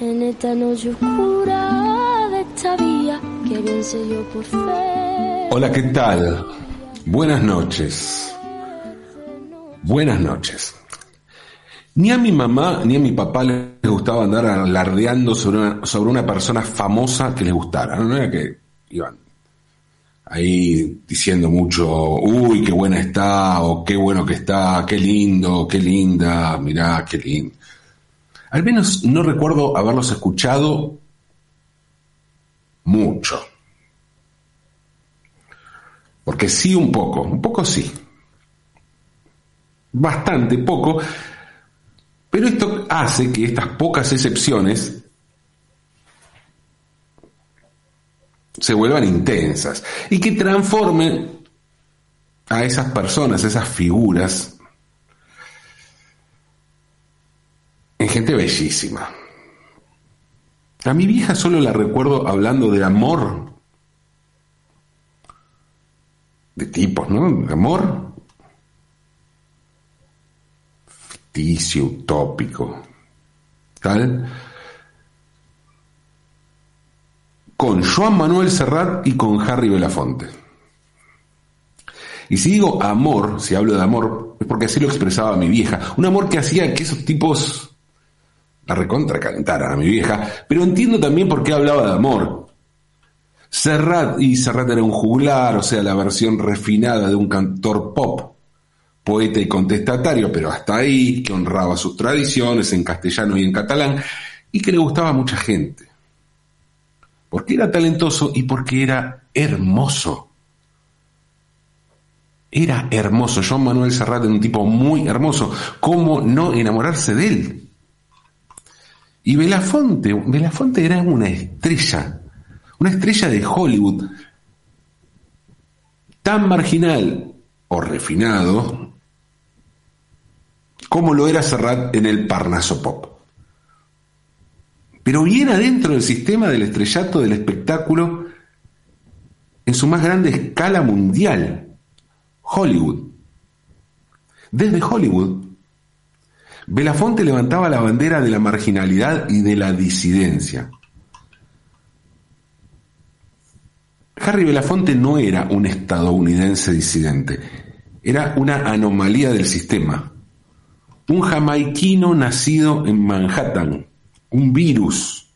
en esta noche oscura de esta vía que bien yo por fe. Hola, ¿qué tal? Buenas noches. Buenas noches. Ni a mi mamá ni a mi papá les gustaba andar alardeando sobre una, sobre una persona famosa que les gustara. No era que iban ahí diciendo mucho, uy, qué buena está, o qué bueno que está, qué lindo, qué linda, mirá, qué lindo. Al menos no recuerdo haberlos escuchado mucho. Porque sí un poco, un poco sí. Bastante poco. Pero esto hace que estas pocas excepciones se vuelvan intensas y que transformen a esas personas, esas figuras, en gente bellísima. A mi vieja solo la recuerdo hablando de amor, de tipos, ¿no? De amor ficticio, utópico, tal con Joan Manuel Serrat y con Harry Belafonte. Y si digo amor, si hablo de amor, es porque así lo expresaba mi vieja. Un amor que hacía que esos tipos la recontra calentaran a mi vieja, pero entiendo también por qué hablaba de amor. Serrat, y Serrat era un juglar, o sea, la versión refinada de un cantor pop, poeta y contestatario, pero hasta ahí, que honraba sus tradiciones en castellano y en catalán, y que le gustaba a mucha gente porque era talentoso y porque era hermoso. Era hermoso. John Manuel Serrat era un tipo muy hermoso. ¿Cómo no enamorarse de él? Y Belafonte, Belafonte era una estrella, una estrella de Hollywood, tan marginal o refinado como lo era Serrat en el Parnaso Pop pero bien adentro del sistema del estrellato del espectáculo en su más grande escala mundial, Hollywood. Desde Hollywood, Belafonte levantaba la bandera de la marginalidad y de la disidencia. Harry Belafonte no era un estadounidense disidente, era una anomalía del sistema, un jamaiquino nacido en Manhattan, un virus.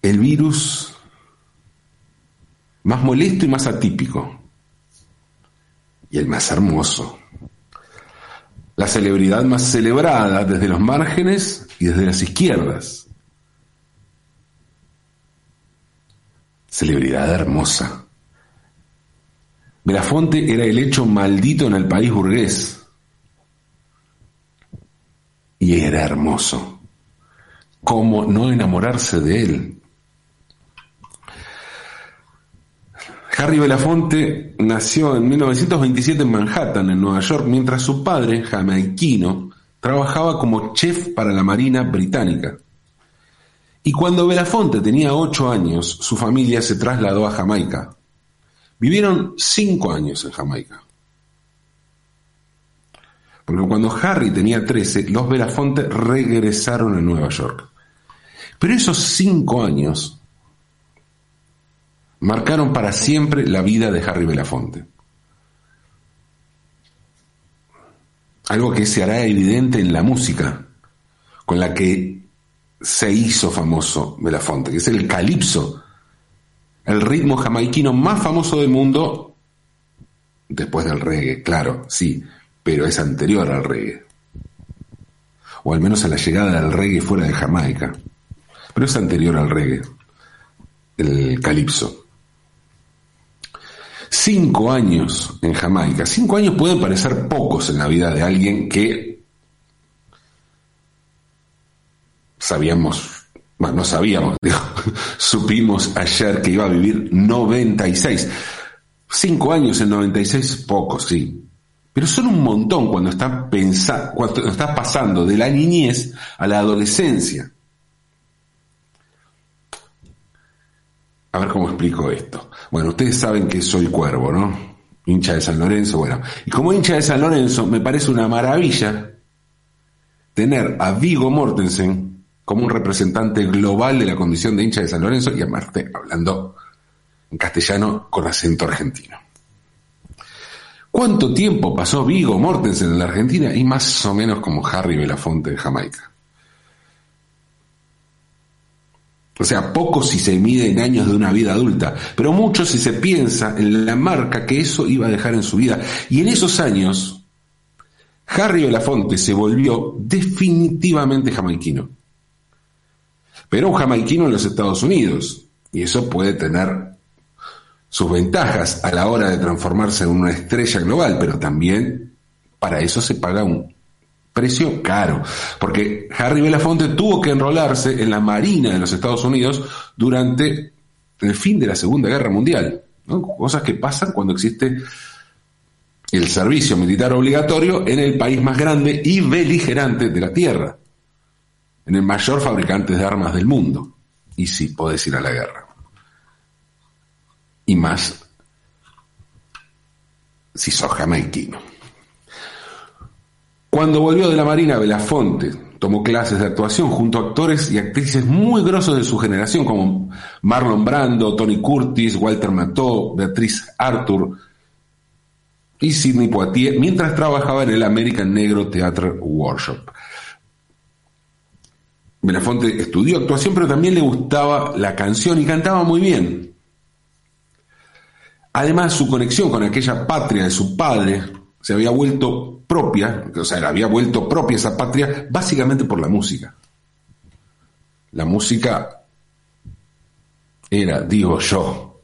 El virus más molesto y más atípico. Y el más hermoso. La celebridad más celebrada desde los márgenes y desde las izquierdas. Celebridad hermosa. Belafonte era el hecho maldito en el país burgués y era hermoso. ¿Cómo no enamorarse de él? Harry Belafonte nació en 1927 en Manhattan, en Nueva York, mientras su padre, jamaiquino, trabajaba como chef para la Marina Británica. Y cuando Belafonte tenía ocho años, su familia se trasladó a Jamaica. Vivieron cinco años en Jamaica. Porque cuando Harry tenía 13, los Belafonte regresaron a Nueva York. Pero esos cinco años marcaron para siempre la vida de Harry Belafonte. Algo que se hará evidente en la música con la que se hizo famoso Belafonte, que es el calipso, el ritmo jamaiquino más famoso del mundo después del reggae, claro, sí, pero es anterior al reggae. O al menos a la llegada del reggae fuera de Jamaica. Pero es anterior al reggae, el calipso. Cinco años en Jamaica. Cinco años pueden parecer pocos en la vida de alguien que sabíamos, bueno, no sabíamos, digo, supimos ayer que iba a vivir 96. Cinco años en 96, pocos, sí. Pero son un montón cuando estás, pensando, cuando estás pasando de la niñez a la adolescencia. A ver cómo explico esto. Bueno, ustedes saben que soy cuervo, ¿no? Hincha de San Lorenzo, bueno. Y como hincha de San Lorenzo, me parece una maravilla tener a Vigo Mortensen como un representante global de la condición de hincha de San Lorenzo y a Marte hablando en castellano con acento argentino. ¿Cuánto tiempo pasó Vigo Mortensen en la Argentina? Y más o menos como Harry Belafonte en Jamaica. O sea, poco si se mide en años de una vida adulta, pero mucho si se piensa en la marca que eso iba a dejar en su vida. Y en esos años, Harry Belafonte se volvió definitivamente jamaiquino. Pero un jamaiquino en los Estados Unidos. Y eso puede tener sus ventajas a la hora de transformarse en una estrella global, pero también para eso se paga un precio caro, porque Harry Belafonte tuvo que enrolarse en la Marina de los Estados Unidos durante el fin de la Segunda Guerra Mundial, cosas que pasan cuando existe el servicio militar obligatorio en el país más grande y beligerante de la Tierra, en el mayor fabricante de armas del mundo, y sí, podés ir a la guerra. Y más si sos jamaiquino. Cuando volvió de la Marina, Belafonte tomó clases de actuación junto a actores y actrices muy grosos de su generación, como Marlon Brando, Tony Curtis, Walter Matthau, Beatriz Arthur y Sidney Poitier, mientras trabajaba en el American Negro Theatre Workshop. Belafonte estudió actuación, pero también le gustaba la canción y cantaba muy bien. Además, su conexión con aquella patria de su padre se había vuelto propia, o sea, había vuelto propia esa patria básicamente por la música. La música era, digo yo,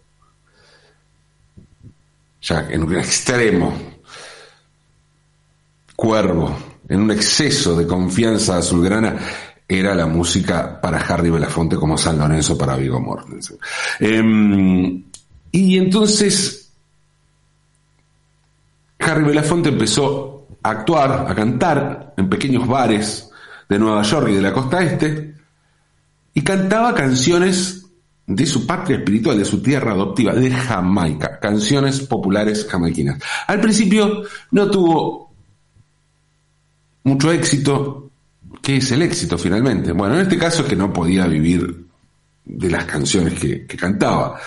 ya en un extremo, cuervo, en un exceso de confianza azulgrana, era la música para Harry Belafonte como San Lorenzo para Vigo Mortensen. Em, y entonces Harry Belafonte empezó a actuar, a cantar en pequeños bares de Nueva York y de la costa este, y cantaba canciones de su patria espiritual, de su tierra adoptiva, de Jamaica, canciones populares jamaiquinas. Al principio no tuvo mucho éxito. ¿Qué es el éxito finalmente? Bueno, en este caso es que no podía vivir de las canciones que, que cantaba.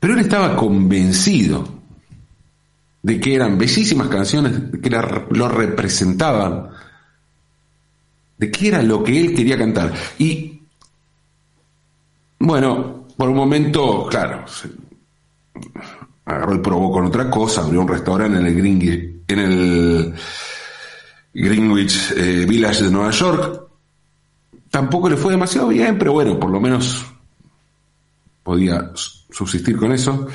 Pero él estaba convencido de que eran bellísimas canciones, que lo representaban, de qué era lo que él quería cantar. Y bueno, por un momento, claro, agarró el probó con otra cosa, abrió un restaurante en el, Greenwich, en el Greenwich eh, Village de Nueva York. Tampoco le fue demasiado bien, pero bueno, por lo menos podía subsistir con eso.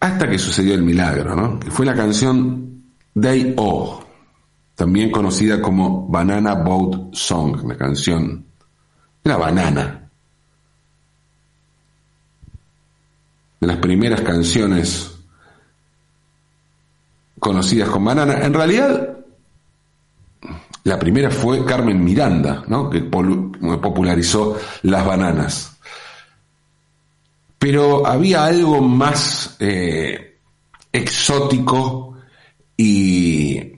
Hasta que sucedió el milagro, ¿no? Que fue la canción Day O, también conocida como Banana Boat Song, la canción de la banana. De las primeras canciones conocidas con banana. En realidad, la primera fue Carmen Miranda, ¿no? que popularizó las bananas. Pero había algo más eh, exótico y,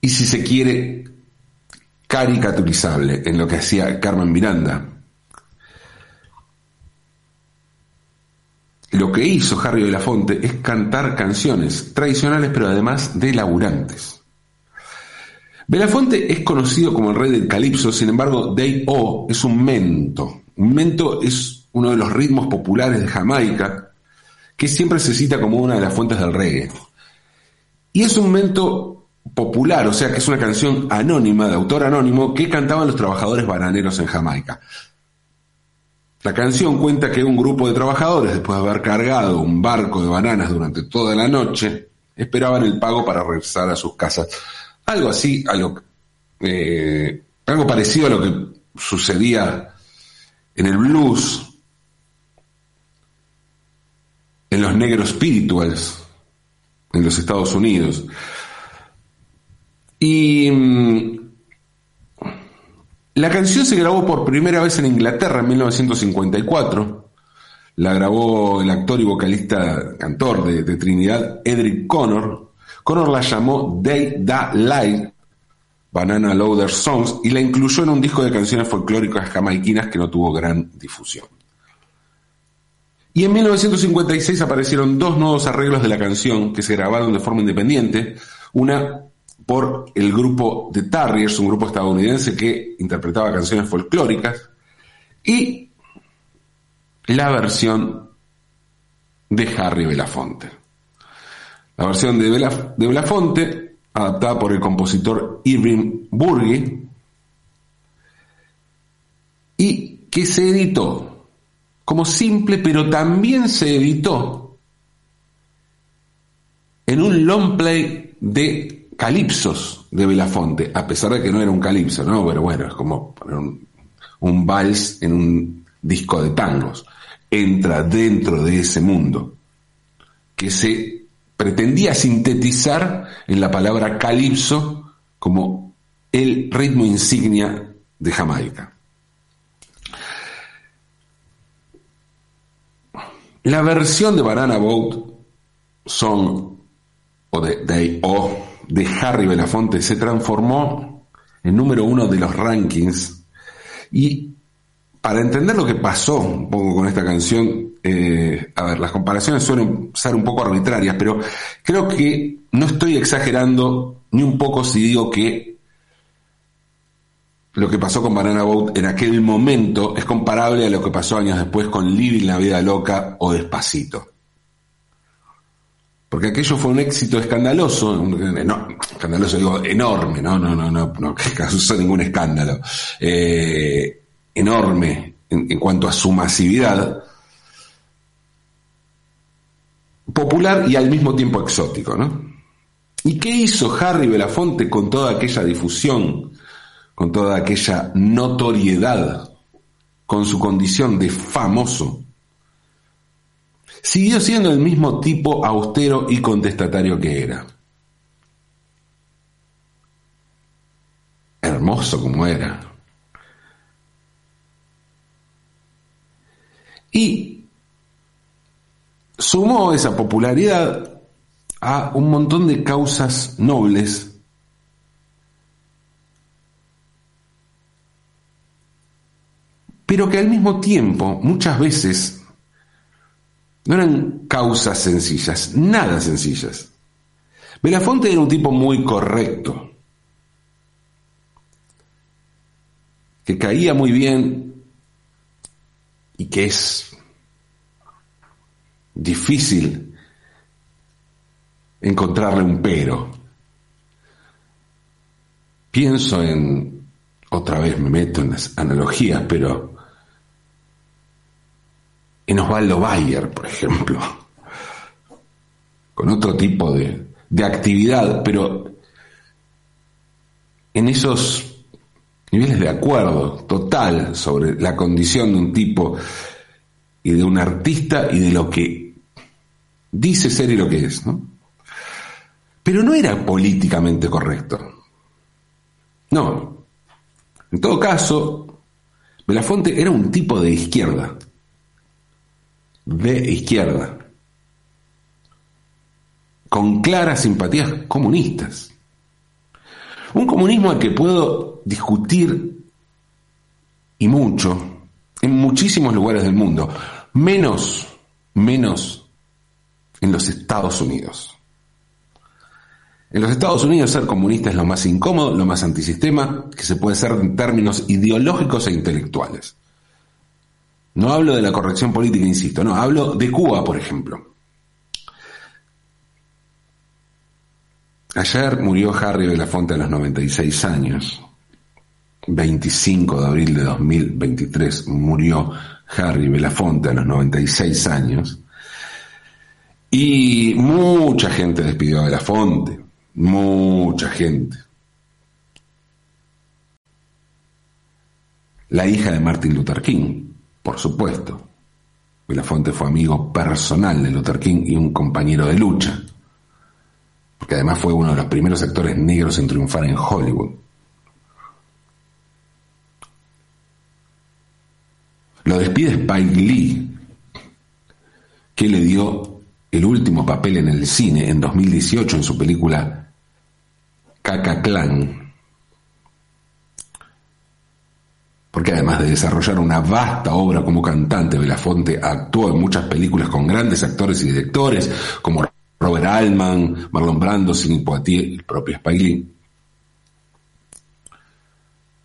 y si se quiere, caricaturizable en lo que hacía Carmen Miranda. Lo que hizo Harry Belafonte es cantar canciones tradicionales, pero además de laburantes. Belafonte es conocido como el rey del calipso, sin embargo, Day O es un mento, un mento es uno de los ritmos populares de Jamaica, que siempre se cita como una de las fuentes del reggae. Y es un mento popular, o sea que es una canción anónima, de autor anónimo, que cantaban los trabajadores bananeros en Jamaica. La canción cuenta que un grupo de trabajadores, después de haber cargado un barco de bananas durante toda la noche, esperaban el pago para regresar a sus casas. Algo así, algo, eh, algo parecido a lo que sucedía en el blues, en los negros spirituals en los Estados Unidos. Y mm, la canción se grabó por primera vez en Inglaterra en 1954. La grabó el actor y vocalista cantor de, Trinidad, Edric Connor. Connor la llamó Day Da Light, Banana Loader Songs, y la incluyó en un disco de canciones folclóricas jamaiquinas que no tuvo gran difusión. Y en 1956 aparecieron dos nuevos arreglos de la canción que se grabaron de forma independiente, una por el grupo The Tarriers, un grupo estadounidense que interpretaba canciones folclóricas, y la versión de Harry Belafonte. La versión de, de Belafonte, adaptada por el compositor Irving Burgi, y que se editó como simple, pero también se editó en un long play de calipsos de Belafonte, a pesar de que no era un calipso, ¿no? Pero bueno, es como poner un, un vals en un disco de tangos. Entra dentro de ese mundo que se pretendía sintetizar en la palabra calipso como el ritmo insignia de Jamaica. La versión de Banana Boat Song o de, o de Harry Belafonte se transformó en número uno de los rankings y para entender lo que pasó un poco con esta canción, eh, a ver, las comparaciones suelen ser un poco arbitrarias, pero creo que no estoy exagerando ni un poco si digo que lo que pasó con Banana Boat en aquel momento es comparable a lo que pasó años después con Living la Vida Loca o Despacito. Porque aquello fue un éxito escandaloso, no, escandaloso digo enorme, no, no, no, no, no que causó ningún escándalo. Eh, enorme en, cuanto a su masividad, popular y al mismo tiempo exótico, ¿no? ¿Y qué hizo Harry Belafonte con toda aquella difusión, con toda aquella notoriedad, con su condición de famoso? Siguió siendo el mismo tipo austero y contestatario que era. Hermoso como era, Y sumó esa popularidad a un montón de causas nobles pero que al mismo tiempo muchas veces no eran causas sencillas, nada sencillas. Belafonte era un tipo muy correcto, que caía muy bien y que es difícil encontrarle un pero. Pienso en, otra vez me meto en las analogías, pero en Osvaldo Bayer, por ejemplo, con otro tipo de, de actividad, pero en esos niveles de acuerdo total sobre la condición de un tipo y de un artista y de lo que dice ser y lo que es, ¿no? Pero no era políticamente correcto. No. En todo caso, Belafonte era un tipo de izquierda. De izquierda. Con claras simpatías comunistas. Un comunismo al que puedo discutir y mucho en muchísimos lugares del mundo, menos, menos en los Estados Unidos. En los Estados Unidos ser comunista es lo más incómodo, lo más antisistema que se puede ser en términos ideológicos e intelectuales. No hablo de la corrección política, insisto, no, hablo de Cuba, por ejemplo. Ayer murió Harry Belafonte a los 96 años. 25 de abril de 2023 murió Harry Belafonte a los 96 años. Y mucha gente despidió a Belafonte. Mucha gente. La hija de Martin Luther King, por supuesto. Belafonte fue amigo personal de Luther King y un compañero de lucha porque además fue uno de los primeros actores negros en triunfar en Hollywood. Lo despide Spike Lee, que le dio el último papel en el cine en 2018 en su película Caca Clan. Porque además de desarrollar una vasta obra como cantante, Belafonte actuó en muchas películas con grandes actores y directores como Robert Altman, Marlon Brando, Sidney Poitier el propio Spike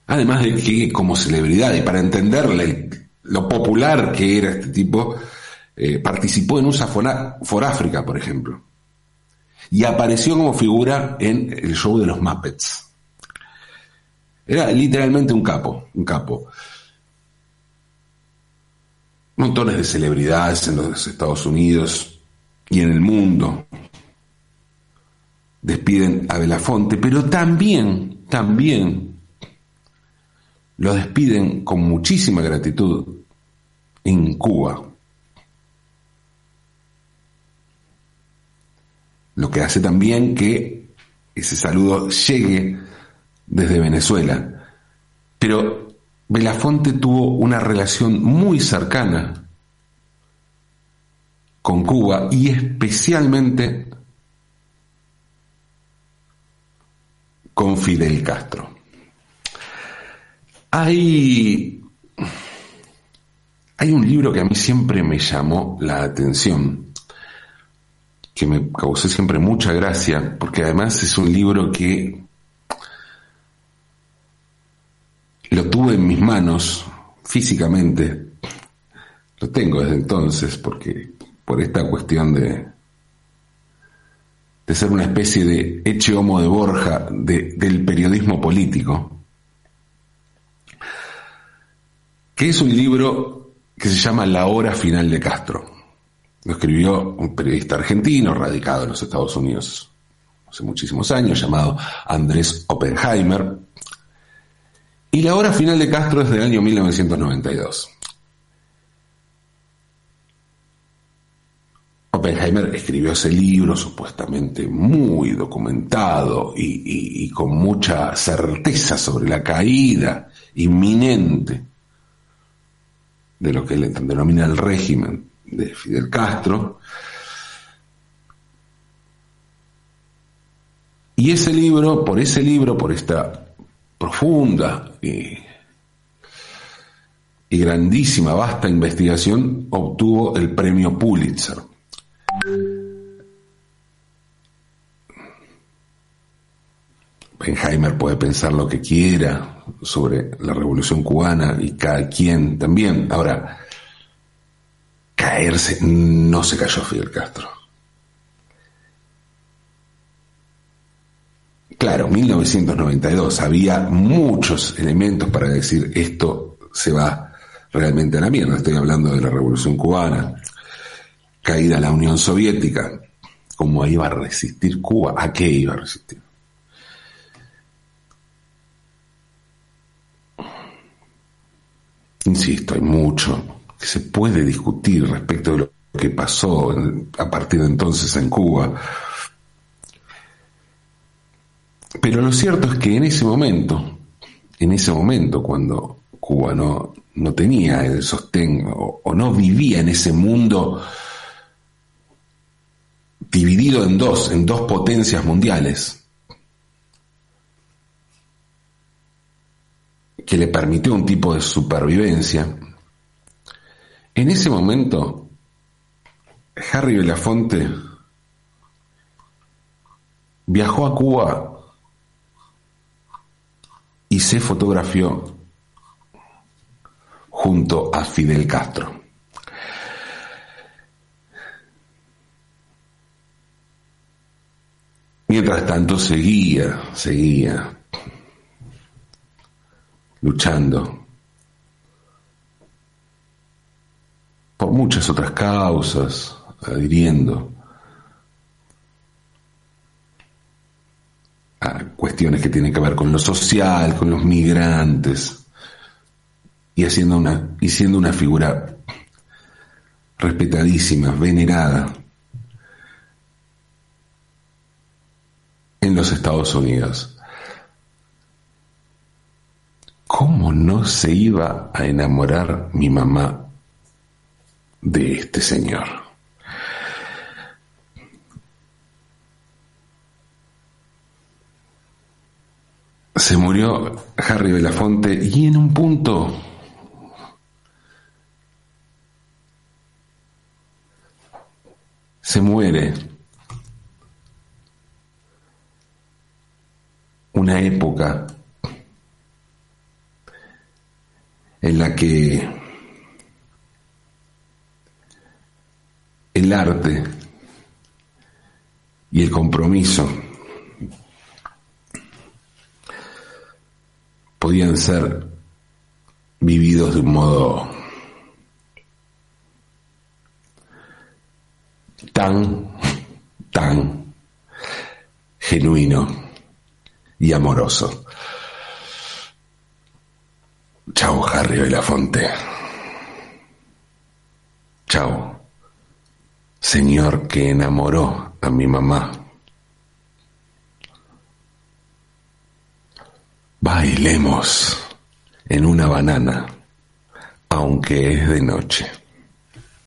Además de que como celebridad y para entenderle lo popular que era este tipo, eh, participó en USA for Africa, por ejemplo. Y apareció como figura en el show de los Muppets. Era literalmente un capo, un capo. Montones de celebridades en los Estados Unidos y en el mundo despiden a Belafonte, pero también, también lo despiden con muchísima gratitud en Cuba. Lo que hace también que ese saludo llegue desde Venezuela. Pero Belafonte tuvo una relación muy cercana con Cuba y especialmente con Fidel Castro. Hay, hay un libro que a mí siempre me llamó la atención, que me causó siempre mucha gracia, porque además es un libro que lo tuve en mis manos físicamente, lo tengo desde entonces, porque por esta cuestión de, de ser una especie de eche homo de Borja del periodismo político, que es un libro que se llama La hora final de Castro. Lo escribió un periodista argentino radicado en los Estados Unidos hace muchísimos años, llamado Andrés Oppenheimer. Y la hora final de Castro es del año 1992. Oppenheimer escribió ese libro supuestamente muy documentado y, con mucha certeza sobre la caída inminente de lo que él denomina el régimen de Fidel Castro. Y ese libro, por ese libro, por esta profunda y grandísima, vasta investigación, obtuvo el premio Pulitzer. Benheimer puede pensar lo que quiera sobre la revolución cubana y cada quien también. Ahora, caerse, no se cayó Fidel Castro. Claro, 1992, había muchos elementos para decir esto se va realmente a la mierda. Estoy hablando de la revolución cubana, caída la Unión Soviética, ¿cómo iba a resistir Cuba? ¿A qué iba a resistir? Insisto, hay mucho que se puede discutir respecto de lo que pasó a partir de entonces en Cuba. Pero lo cierto es que en ese momento, en ese momento cuando Cuba no, no tenía el sostén o, o no vivía en ese mundo dividido en dos, en dos potencias mundiales, que le permitió un tipo de supervivencia, en ese momento Harry Belafonte viajó a Cuba y se fotografió junto a Fidel Castro. Mientras tanto seguía, seguía luchando por muchas otras causas, adhiriendo a cuestiones que tienen que ver con lo social, con los migrantes, y haciendo una, y siendo una figura respetadísima, venerada en los Estados Unidos. ¿Cómo no se iba a enamorar mi mamá de este señor? Se murió Harry Belafonte y en un punto se muere una época en la que el arte y el compromiso podían ser vividos de un modo tan, tan genuino y amoroso. Chao, Harry Belafonte. Chao, señor que enamoró a mi mamá. Bailemos en una banana, aunque es de noche.